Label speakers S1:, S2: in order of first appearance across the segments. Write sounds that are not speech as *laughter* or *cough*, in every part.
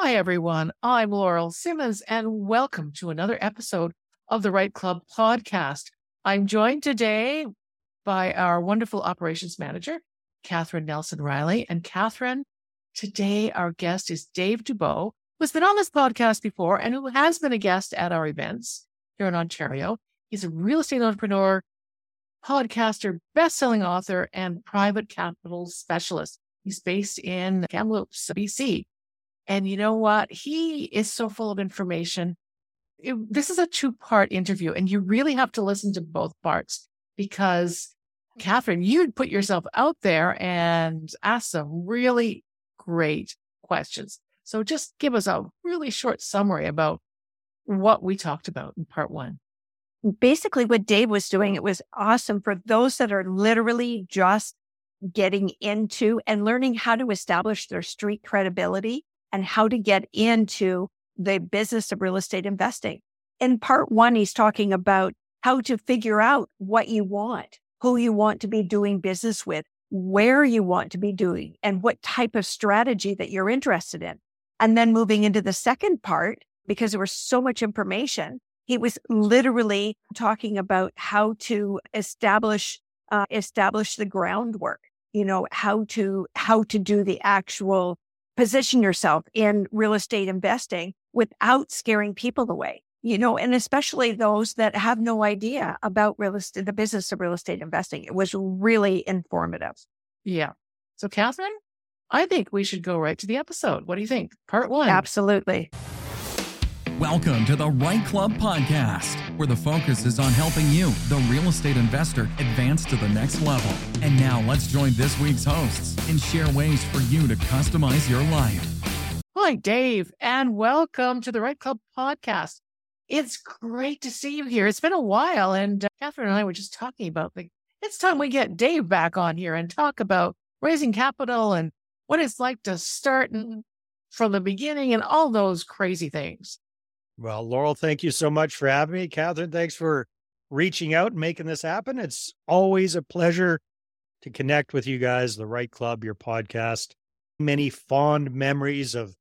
S1: Hi, everyone. I'm Laurel Simmons, and welcome to another episode of the Right Club podcast. I'm joined today by our wonderful operations manager, Catherine Nelson Riley. And Catherine, today our guest is Dave Dubeau, who's been on this podcast before and who has been a guest at our events here in Ontario. He's a real estate entrepreneur, podcaster, best-selling author, and private capital specialist. He's based in Kamloops, BC. And you know what? He is so full of information. It, this is a two part interview, and you really have to listen to both parts because, Catherine, you'd put yourself out there and ask some really great questions. So just give us a really short summary about what we talked about in part one.
S2: Basically, what Dave was doing, it was awesome for those that are literally just getting into and learning how to establish their street credibility and how to get into the business of real estate investing. In part one, he's talking about how to figure out what you want, who you want to be doing business with, where you want to be doing, and what type of strategy that you're interested in. And then moving into the second part, because there was so much information, he was literally talking about how to establish uh, establish the groundwork. You know how to how to do the actual position yourself in real estate investing without scaring people away, you know, and especially those that have no idea about real estate, the business of real estate investing. It was really informative.
S1: Yeah. So, Catherine, I think we should go right to the episode. What do you think? Part one.
S2: Absolutely.
S3: Welcome to the Right Club podcast, where the focus is on helping you, the real estate investor, advance to the next level. And now let's join this week's hosts and share ways for you to customize your life.
S1: Hi, Dave, and welcome to the Right Club podcast. It's great to see you here. It's been a while, and uh, Catherine and I were just talking about the. It's time we get Dave back on here and talk about raising capital and what it's like to start from the beginning and all those crazy things.
S4: Well, Laurel, thank you so much for having me. Catherine, thanks for reaching out and making this happen. It's always a pleasure to connect with you guys, the Right Club, your podcast. Many fond memories of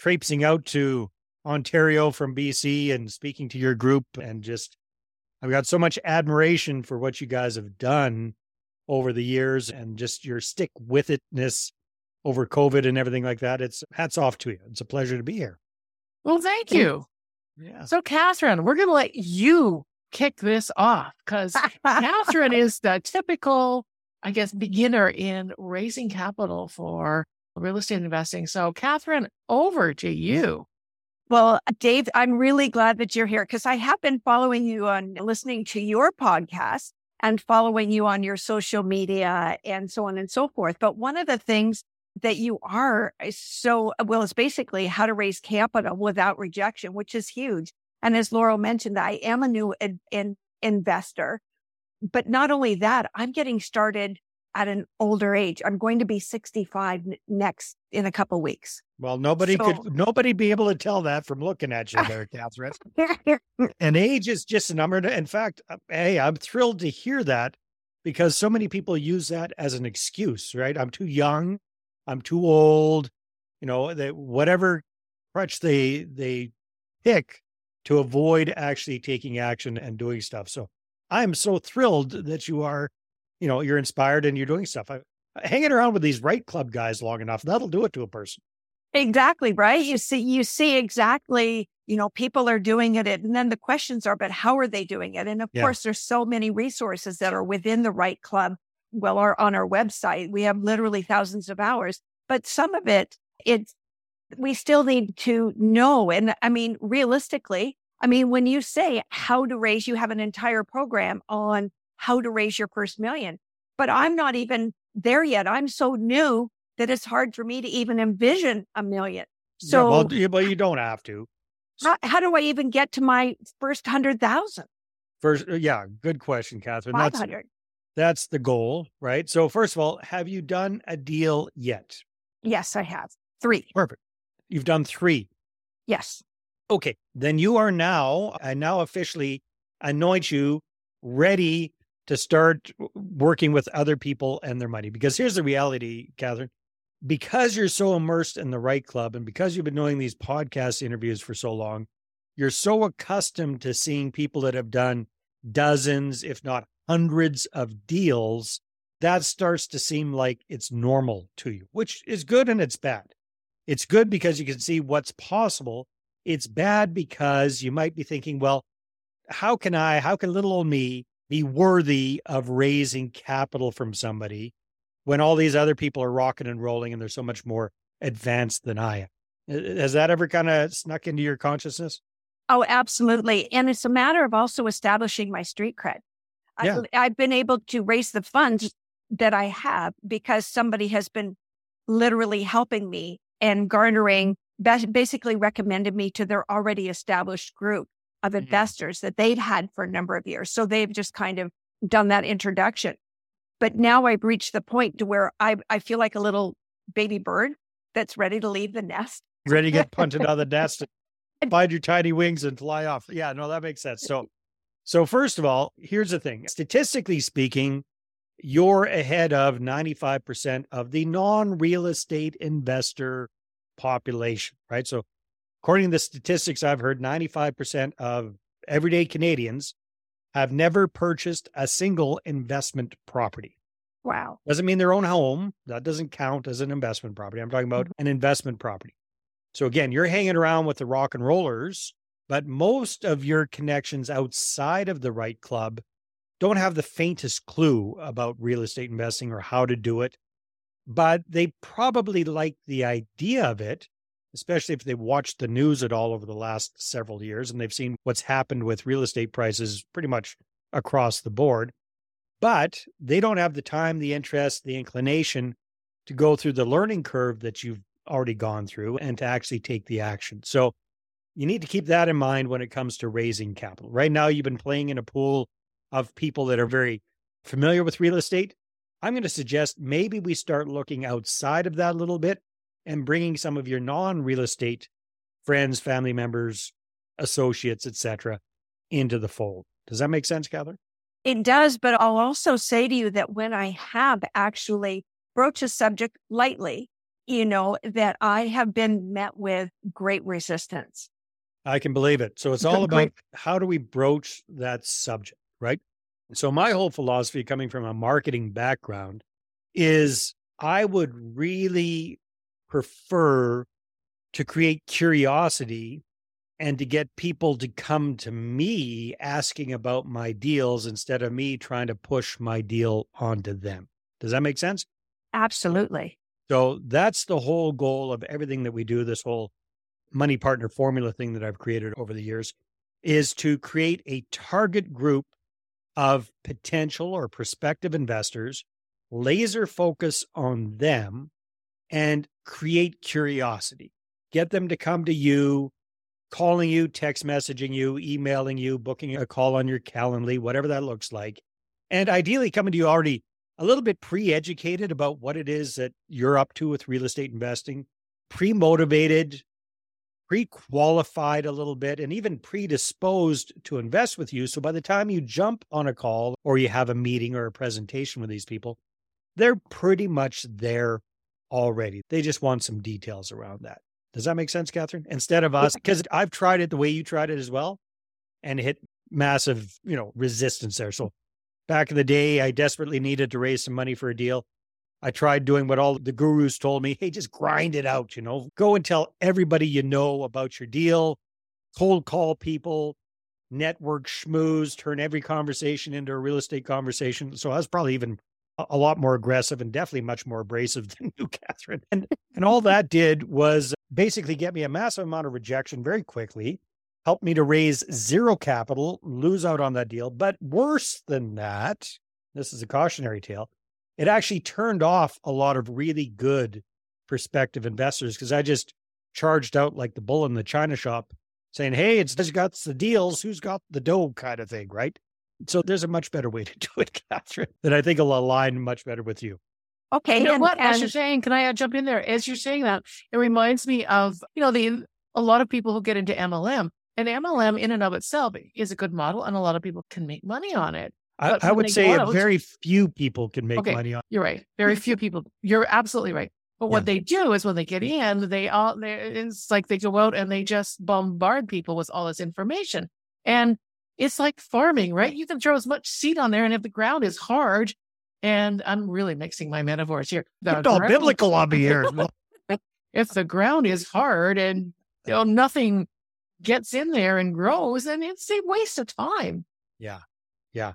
S4: traipsing out to Ontario from BC and speaking to your group. And just, I've got so much admiration for what you guys have done over the years and just your stick with itness over COVID and everything like that. It's hats off to you. It's a pleasure to be here.
S1: Well, thank you. Yeah. So, Catherine, we're going to let you kick this off because Catherine *laughs* is the typical, I guess, beginner in raising capital for real estate investing. So, Catherine, over to you.
S2: Well, Dave, I'm really glad that you're here because I have been following you on listening to your podcast and following you on your social media and so on and so forth. But one of the things that you are eh, so well it's basically how to raise capital without rejection which is huge. And as laurel mentioned i am a new in, in, investor. But not only that i'm getting started at an older age. I'm going to be 65 next in a couple weeks.
S4: Well nobody so, could nobody be able to tell that from looking at you there catherine. *laughs* And age is just a number in fact uh, hey i'm thrilled to hear that because so many people use that as an excuse right? I'm too young I'm too old, you know, that whatever crutch they they pick to avoid actually taking action and doing stuff. So I'm so thrilled that you are, you know, you're inspired and you're doing stuff. I, hanging around with these right club guys long enough, that'll do it to a person.
S2: Exactly, right? You see you see exactly, you know, people are doing it and then the questions are but how are they doing it? And of yeah. course there's so many resources that are within the right club well, our, on our website, we have literally thousands of hours, but some of it, it's, we still need to know. And I mean, realistically, I mean, when you say how to raise, you have an entire program on how to raise your first million, but I'm not even there yet. I'm so new that it's hard for me to even envision a million. So,
S4: yeah, well, but you don't have to.
S2: How, how do I even get to my first hundred thousand?
S4: First, uh, yeah, good question, Catherine. Five hundred. That's the goal, right? So, first of all, have you done a deal yet?
S2: Yes, I have. Three.
S4: Perfect. You've done three.
S2: Yes.
S4: Okay. Then you are now, I now officially anoint you ready to start working with other people and their money. Because here's the reality, Catherine because you're so immersed in the right club and because you've been doing these podcast interviews for so long, you're so accustomed to seeing people that have done dozens, if not hundreds of deals, that starts to seem like it's normal to you, which is good and it's bad. It's good because you can see what's possible. It's bad because you might be thinking, well, how can I, how can little old me be worthy of raising capital from somebody when all these other people are rocking and rolling and they're so much more advanced than I am? Uh, uh, has that ever kind of snuck into your consciousness?
S2: Oh, absolutely. And it's a matter of also establishing my street cred. Yeah. I, I've been able to raise the funds that I have because somebody has been literally helping me and garnering, basically recommended me to their already established group of mm-hmm. investors that they'd had for a number of years. So they've just kind of done that introduction. But now I've reached the point to where I, I feel like a little baby bird that's ready to leave the nest.
S4: Ready to get *laughs* punted out of the nest and find your tiny wings and fly off. Yeah, no, that makes sense. So so first of all, here's the thing. Statistically speaking, you're ahead of 95% of the non-real estate investor population, right? So according to the statistics I've heard, 95% of everyday Canadians have never purchased a single investment property.
S2: Wow.
S4: Doesn't mean their own home. That doesn't count as an investment property. I'm talking about mm-hmm. an investment property. So again, you're hanging around with the rock and rollers, but most of your connections outside of the right club don't have the faintest clue about real estate investing or how to do it, but they probably like the idea of it, especially if they've watched the news at all over the last several years and they've seen what's happened with real estate prices pretty much across the board. But they don't have the time, the interest, the inclination to go through the learning curve that you've already gone through and to actually take the action. So you need to keep that in mind when it comes to raising capital. Right now, you've been playing in a pool of people that are very familiar with real estate, I'm going to suggest maybe we start looking outside of that a little bit and bringing some of your non real estate friends, family members, associates, etc., into the fold. Does that make sense, Catherine?
S2: It does, but I'll also say to you that when I have actually broached a subject lightly, you know, that I have been met with great resistance.
S4: I can believe it. So it's all about how do we broach that subject? right? So my whole philosophy coming from a marketing background is I would really prefer to create curiosity and to get people to come to me asking about my deals instead of me trying to push my deal onto them. Does that make sense?
S2: Absolutely.
S4: So that's the whole goal of everything that we do, this whole money partner formula thing that I've created over the years is to create a target group of potential or prospective investors, laser focus on them, and create curiosity. Get them to come to you, calling you, text messaging you, emailing you, booking a call on your Calendly, whatever that looks like. And ideally coming to you already a little bit pre educated about what it is that you're up to with real estate investing, pre motivated, pre qualified a little bit and even predisposed to invest with you. So by the time you jump on a call or you have a meeting or a presentation with these people, they're pretty much there already. They just want some details around that. Does that make sense, Catherine? Instead of us, because I've tried it the way you tried it as well and hit massive, you know, resistance there. So back in the day, I desperately needed to raise some money for a deal. I tried doing what all the gurus told me. Hey, just grind it out, you know, go and tell everybody you know about your deal, cold call people, network schmooze, turn every conversation into a real estate conversation. So I was probably even a lot more aggressive and definitely much more abrasive *laughs* than you, Catherine. And and all that did was basically get me a massive amount of rejection very quickly, helped me to raise zero capital, lose out on that deal. But worse than that, this is a cautionary tale it actually turned off a lot of really good prospective investors because I just charged out like the bull in the china shop saying, Hey, it's who's got the deals, who's got the dough kind of thing, right? So there's a much better way *laughs* to do it, Catherine, that I think will align much better with you.
S1: Okay. You know and, what? And... As you're saying, can I jump in there? As you're saying that, it reminds me of, you know, the a lot of people who get into MLM. And MLM in and of itself is a good model, and a lot of people can make money on it.
S4: I, I would say very few people can make
S1: okay,
S4: money on.
S1: You're right. Very few people. You're absolutely right. But what they do is when they get in, they all they it's like they go out and they just bombard people with all this information. And it's like farming, right? You can throw as much seed on there, and if the ground is hard, and I'm really mixing my metaphors here.
S4: It's all biblical on me here. *laughs*
S1: If the ground is hard and you know, nothing gets in there and grows, then it's a waste of time.
S4: Yeah. Yeah.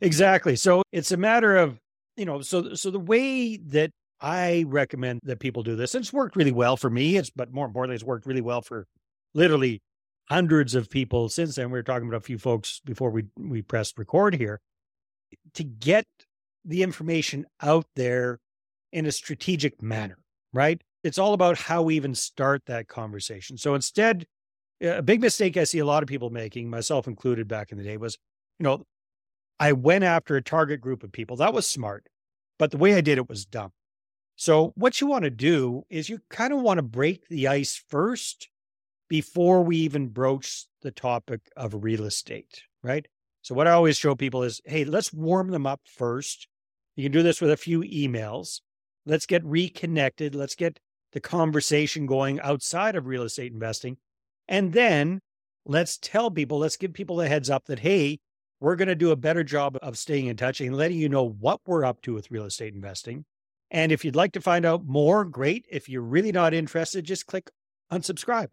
S4: Exactly. So it's a matter of, you know, so so the way that I recommend that people do this, it's worked really well for me. It's but more importantly, it's worked really well for literally hundreds of people since then. We were talking about a few folks before we we pressed record here to get the information out there in a strategic manner, right? It's all about how we even start that conversation. So instead, a big mistake I see a lot of people making, myself included back in the day, was, you know, I went after a target group of people. That was smart, but the way I did it was dumb. So what you want to do is you kind of want to break the ice first before we even broach the topic of real estate, right? So what I always show people is, hey, let's warm them up first. You can do this with a few emails. Let's get reconnected. Let's get the conversation going outside of real estate investing. And then let's tell people, let's give people a heads up that, hey, we're going to do a better job of staying in touch and letting you know what we're up to with real estate investing. And if you'd like to find out more, great. If you're really not interested, just click unsubscribe.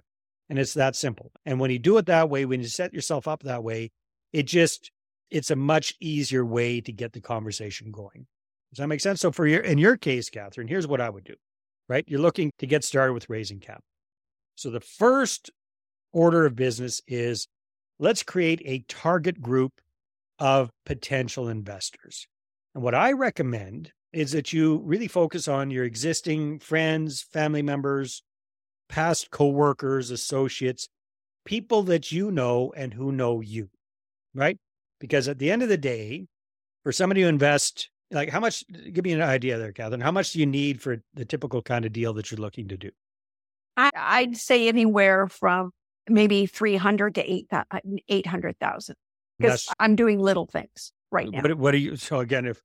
S4: And it's that simple. And when you do it that way, when you set yourself up that way, it just, it's a much easier way to get the conversation going. Does that make sense? So for your, in your case, Catherine, here's what I would do, right? You're looking to get started with raising capital. So the first order of business is let's create a target group of potential investors. And what I recommend is that you really focus on your existing friends, family members, past coworkers, associates, people that you know and who know you, right? Because at the end of the day, for somebody to invest, like how much, give me an idea there, Catherine, how much do you need for the typical kind of deal that you're looking to do?
S2: I, I'd say anywhere from maybe 300 to 8, uh, 800,000 because I'm doing little things right now.
S4: What, what do you, so again, if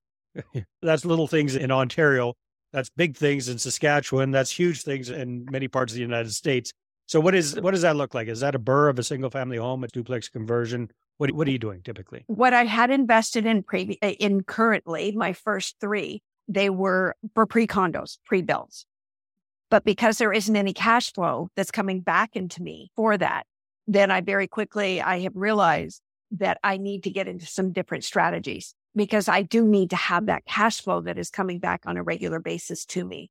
S4: *laughs* that's little things in Ontario, that's big things in Saskatchewan, that's huge things in many parts of the United States. So what is, what does that look like? Is that a BRRRR of a single family home, a duplex conversion? What, what are you doing typically?
S2: what I had invested in previ- uh, in currently my first three, they were for pre condos, pre bills. But because there isn't any cash flow that's coming back into me for that, then I very quickly I have realized that I need to get into some different strategies because I do need to have that cash flow that is coming back on a regular basis to me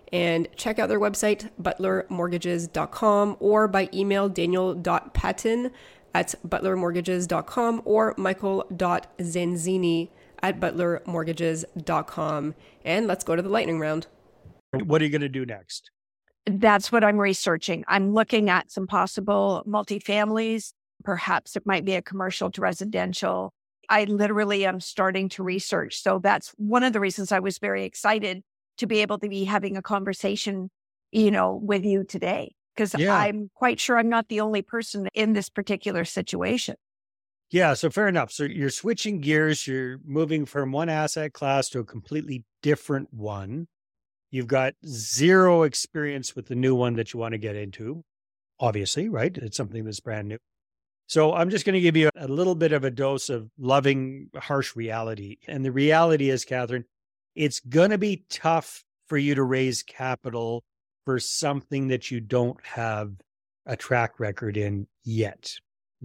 S5: and check out their website, butlermortgages.com, or by email daniel.patton at butlermortgages.com or michael.zanzini at butlermortgages.com. And let's go to the lightning round.
S4: What are you going to do next?
S2: That's what I'm researching. I'm looking at some possible multifamilies. Perhaps it might be a commercial to residential. I literally am starting to research. So that's one of the reasons I was very excited to be able to be having a conversation, you know, with you today. Because
S4: Yeah.
S2: I'm quite sure I'm not the only person in this particular situation.
S4: Yeah, so fair enough. So you're switching gears, you're moving from one asset class to a completely different one. You've got zero experience with the new one that you want to get into, obviously, right? It's something that's brand new. So I'm just going to give you a little bit of a dose of loving, harsh reality. And the reality is, Catherine, it's going to be tough for you to raise capital for something that you don't have a track record in yet.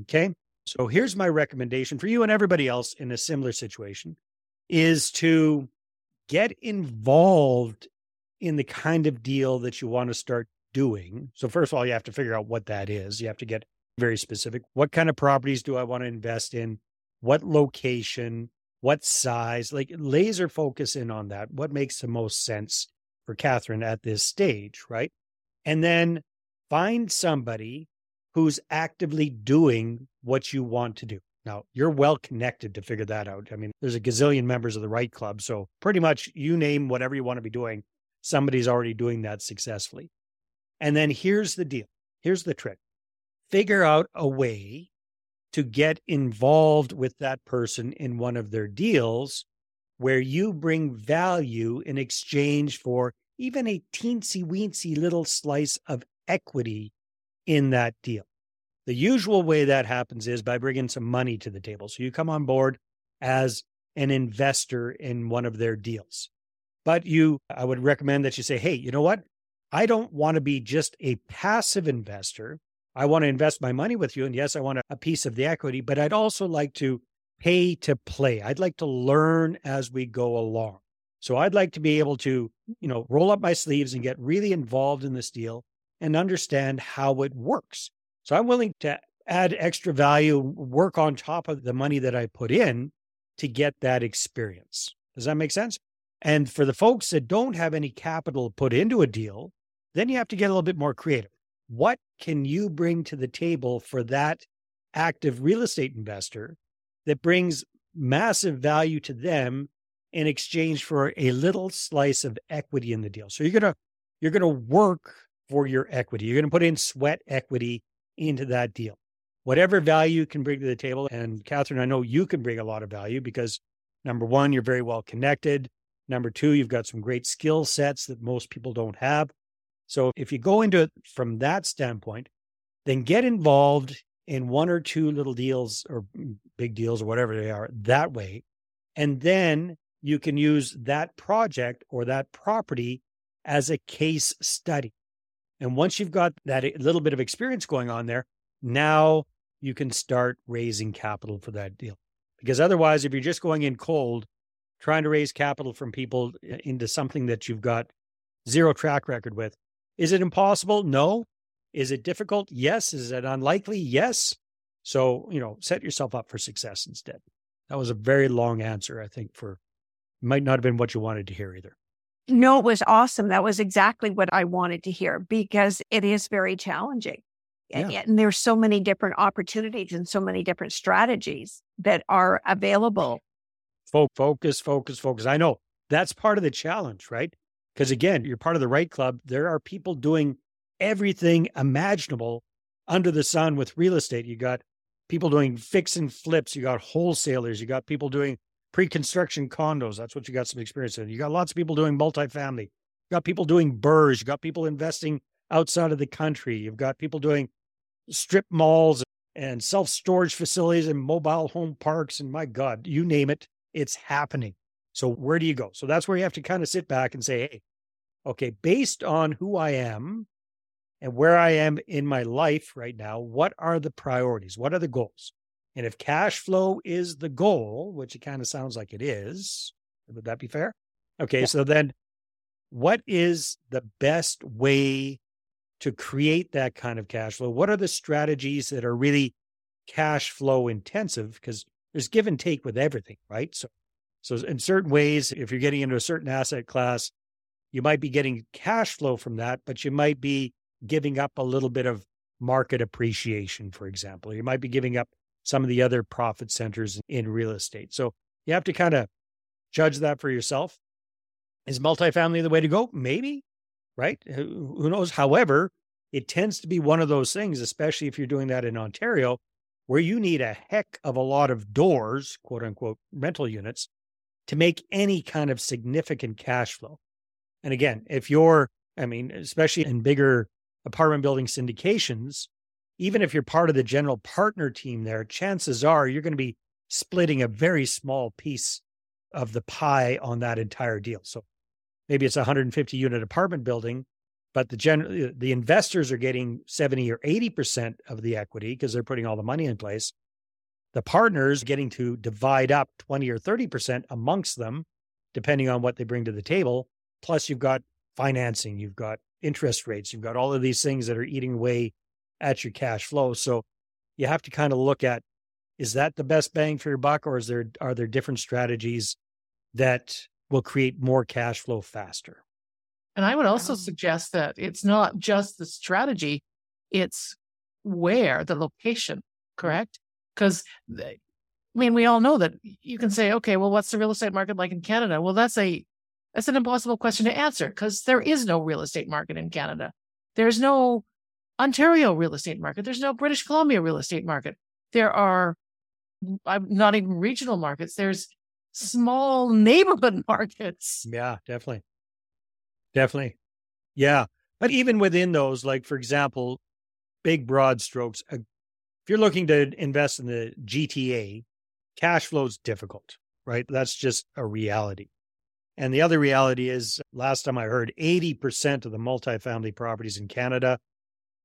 S4: Okay. So here's my recommendation for you and everybody else in a similar situation is to get involved in the kind of deal that you want to start doing. So first of all, you have to figure out what that is. You have to get very specific. What kind of properties do I want to invest in? What location? What size? Like laser focus in on that. What makes the most sense for Catherine at this stage, right? And then find somebody who's actively doing what you want to do. Now, you're well connected to figure that out. I mean, there's a gazillion members of the right club. So, pretty much you name whatever you want to be doing, somebody's already doing that successfully. And then here's the deal here's the trick figure out a way to get involved with that person in one of their deals where you bring value in exchange for even a teensy weensy little slice of equity in that deal. The usual way that happens is by bringing some money to the table. So you come on board as an investor in one of their deals. But you, I would recommend that you say, hey, you know what? I don't want to be just a passive investor. I want to invest my money with you. And yes, I want a piece of the equity, but I'd also like to pay to play. I'd like to learn as we go along. So I'd like to be able to, you know, roll up my sleeves and get really involved in this deal and understand how it works. So I'm willing to add extra value, work on top of the money that I put in to get that experience. Does that make sense? And for the folks that don't have any capital put into a deal, then you have to get a little bit more creative. What can you bring to the table for that active real estate investor that brings massive value to them in exchange for a little slice of equity in the deal. So you're going to you're going to work for your equity. You're going to put in sweat equity into that deal. Whatever value you can bring to the table and Catherine, I know you can bring a lot of value because number 1, you're very well connected. Number 2, you've got some great skill sets that most people don't have. So if you go into it from that standpoint, then get involved in one or two little deals or big deals or whatever they are that way. And then you can use that project or that property as a case study. And once you've got that little bit of experience going on there, now you can start raising capital for that deal. Because otherwise, if you're just going in cold, trying to raise capital from people into something that you've got zero track record with, is it impossible? No. Is it difficult? Yes. Is it unlikely? Yes. So, you know, set yourself up for success instead. That was a very long answer, I think, for might not have been what you wanted to hear either.
S2: No, it was awesome. That was exactly what I wanted to hear because it is very challenging. Yeah. And there's so many different opportunities and so many different strategies that are available.
S4: Focus, focus, focus. I know that's part of the challenge, right? Because again, you're part of the right club. There are people doing everything imaginable under the sun with real estate. You got people doing fix and flips. You got wholesalers. You got people doing pre-construction condos. That's what you got some experience in. You got lots of people doing multifamily. You got people doing BRRRRs. You got people investing outside of the country. You've got people doing strip malls and self-storage facilities and mobile home parks. And my God, you name it, it's happening. So where do you go? So that's where you have to kind of sit back and say, hey, okay, based on who I am and where I am in my life right now, what are the priorities? What are the goals? And if cash flow is the goal, which it kind of sounds like it is, would that be fair? Okay, yeah. so then what is the best way to create that kind of cash flow? What are the strategies that are really cash flow intensive? Because there's give and take with everything, right? So, so in certain ways, if you're getting into a certain asset class, you might be getting cash flow from that, but you might be giving up a little bit of market appreciation, for example. You might be giving up some of the other profit centers in real estate. So you have to kind of judge that for yourself. Is multifamily the way to go? Maybe, right? Who knows? However, it tends to be one of those things, especially if you're doing that in Ontario, where you need a heck of a lot of doors, quote unquote, rental units to make any kind of significant cash flow. And again, if you're, I mean, especially in bigger apartment building syndications, even if you're part of the general partner team there, chances are you're going to be splitting a very small piece of the pie on that entire deal. So maybe it's a 150 unit apartment building, but the gen- uh, the investors are getting 70 or 80% of the equity because they're putting all the money in place. The partners getting to divide up 20 or 30% amongst them, depending on what they bring to the table. Plus, you've got financing, you've got interest rates, you've got all of these things that are eating away at your cash flow. So you have to kind of look at is that the best bang for your buck or is there are there different strategies that will create more cash flow faster?
S1: And I would also
S2: Um,
S1: suggest that it's not just the strategy, it's where the location, correct? Because I mean, we all know that you can say, okay, well, what's the real estate market like in Canada? Well, that's a that's an impossible question to answer because there is no real estate market in Canada. There's no Ontario real estate market. There's no British Columbia real estate market. There are not even regional markets. There's small *laughs* neighborhood markets.
S4: Yeah, definitely. Definitely. Yeah. But even within those, like for example, big broad strokes, uh, if you're looking to invest in the GTA, cash flow is difficult, right? That's just a reality. And the other reality is, last time I heard, 80% of the multifamily properties in Canada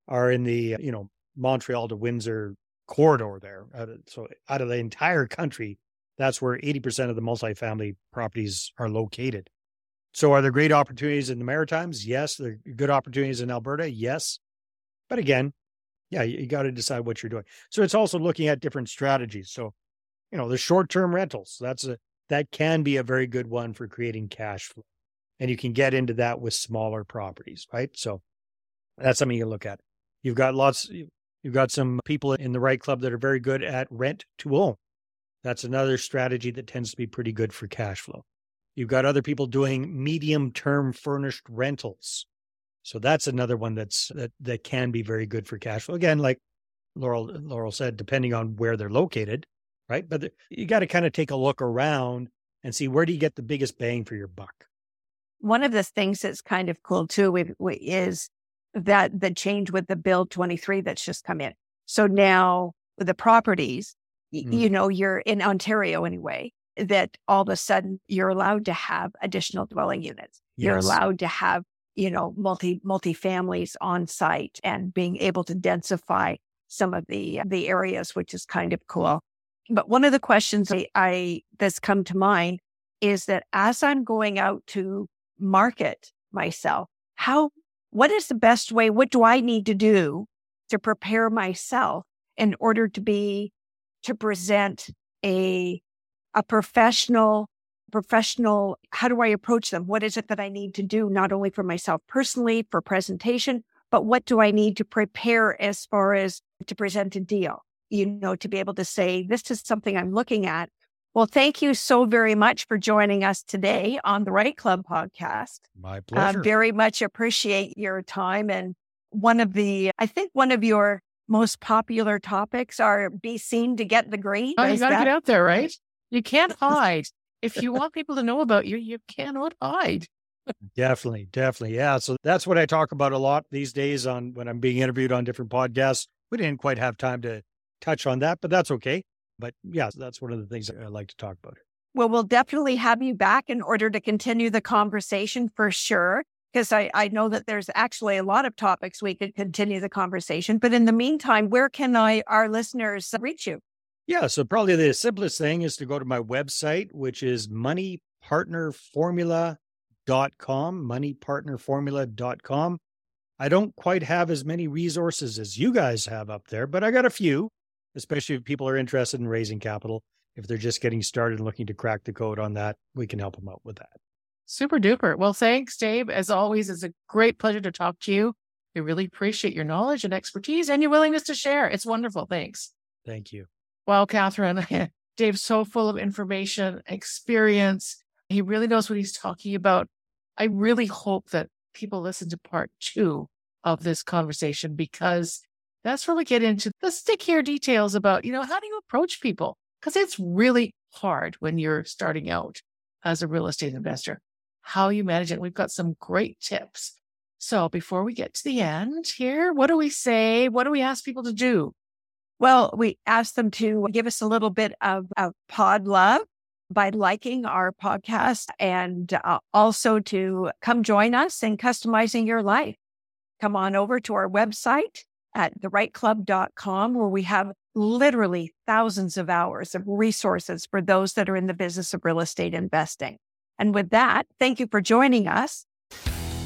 S4: are in the, you know, Montreal to Windsor corridor there. So out of the entire country, that's where 80% of the multifamily properties are located. So are there great opportunities in the Maritimes? Yes. There are good opportunities in Alberta? Yes. But again, yeah, you, got to decide what you're doing. So it's also looking at different strategies. So, you know, the short-term rentals, that's a that can be a very good one for creating cash flow. And you can get into that with smaller properties, right? So that's something you look at. You've got lots you've got some people in the right club that are very good at rent to own. That's another strategy that tends to be pretty good for cash flow. You've got other people doing medium term furnished rentals. So that's another one that's that that can be very good for cash flow. Again, like Laurel Laurel said, depending on where they're located, right? But the, you got to kind of take a look around and see where do you get the biggest bang for your buck.
S2: One of the things that's kind of cool too is that the change with the Bill 23 that's just come in. So now with the properties,
S4: Mm.
S2: you know, you're in Ontario anyway, that all of a sudden you're allowed to have additional dwelling units. You're allowed to have, you know, multi multi families on site and being able to densify some of the uh, the areas, which is kind of cool. But one of the questions I, I that's come to mind is that as I'm going out to market myself, how what is the best way? What do I need to do to prepare myself in order to be to present a a professional professional how do I approach them? What is it that I need to do not only for myself personally for presentation, but what do I need to prepare as far as to present a deal? You know, to be able to say this is something I'm looking at. Well, thank you so very much for joining us today on the Right Club podcast.
S4: My
S2: uh,
S4: pleasure.
S2: I very much appreciate your time. And one of the, I think one of your most popular topics are be seen to get the green.
S1: Oh, you got to get out there, right? You can't hide. If you want people to know about you, you cannot hide.
S4: Definitely, definitely. Yeah. So that's what I talk about a lot these days on when I'm being interviewed on different podcasts. We didn't quite have time to touch on that, but that's okay. But yeah, that's one of the things I like to talk about.
S2: Well, we'll definitely have you back in order to continue the conversation for sure. Because I, I know that there's actually a lot of topics we could continue the conversation. But in the meantime, where can I our listeners reach you?
S4: Yeah. So probably the simplest thing is to go to my website, which is moneypartnerformula.com, moneypartnerformula.com. I don't quite have as many resources as you guys have up there, but I got a few, especially if people are interested in raising capital. If they're just getting started and looking to crack the code on that, we can help them out with that.
S1: Super duper. Well, thanks, Dave. As always, it's a great pleasure to talk to you. We really appreciate your knowledge and expertise and your willingness to share. It's wonderful. Thanks.
S4: Thank you.
S1: Wow, Catherine, *laughs* Dave's so full of information, experience. He really knows what he's talking about. I really hope that people listen to part two of this conversation because that's where we get into the stickier details about, you know, how do you approach people? Because it's really hard when you're starting out as a real estate investor, how you manage it. We've got some great tips. So before we get to the end here, what do we say? What do we ask people to do?
S2: Well, we asked them to give us a little bit of, of pod love by liking our podcast and uh, also to come join us in customizing your life. Come on over to our website at therightclub.com where we have literally thousands of hours of resources for those that are in the business of real estate investing. And with that, thank you for joining us.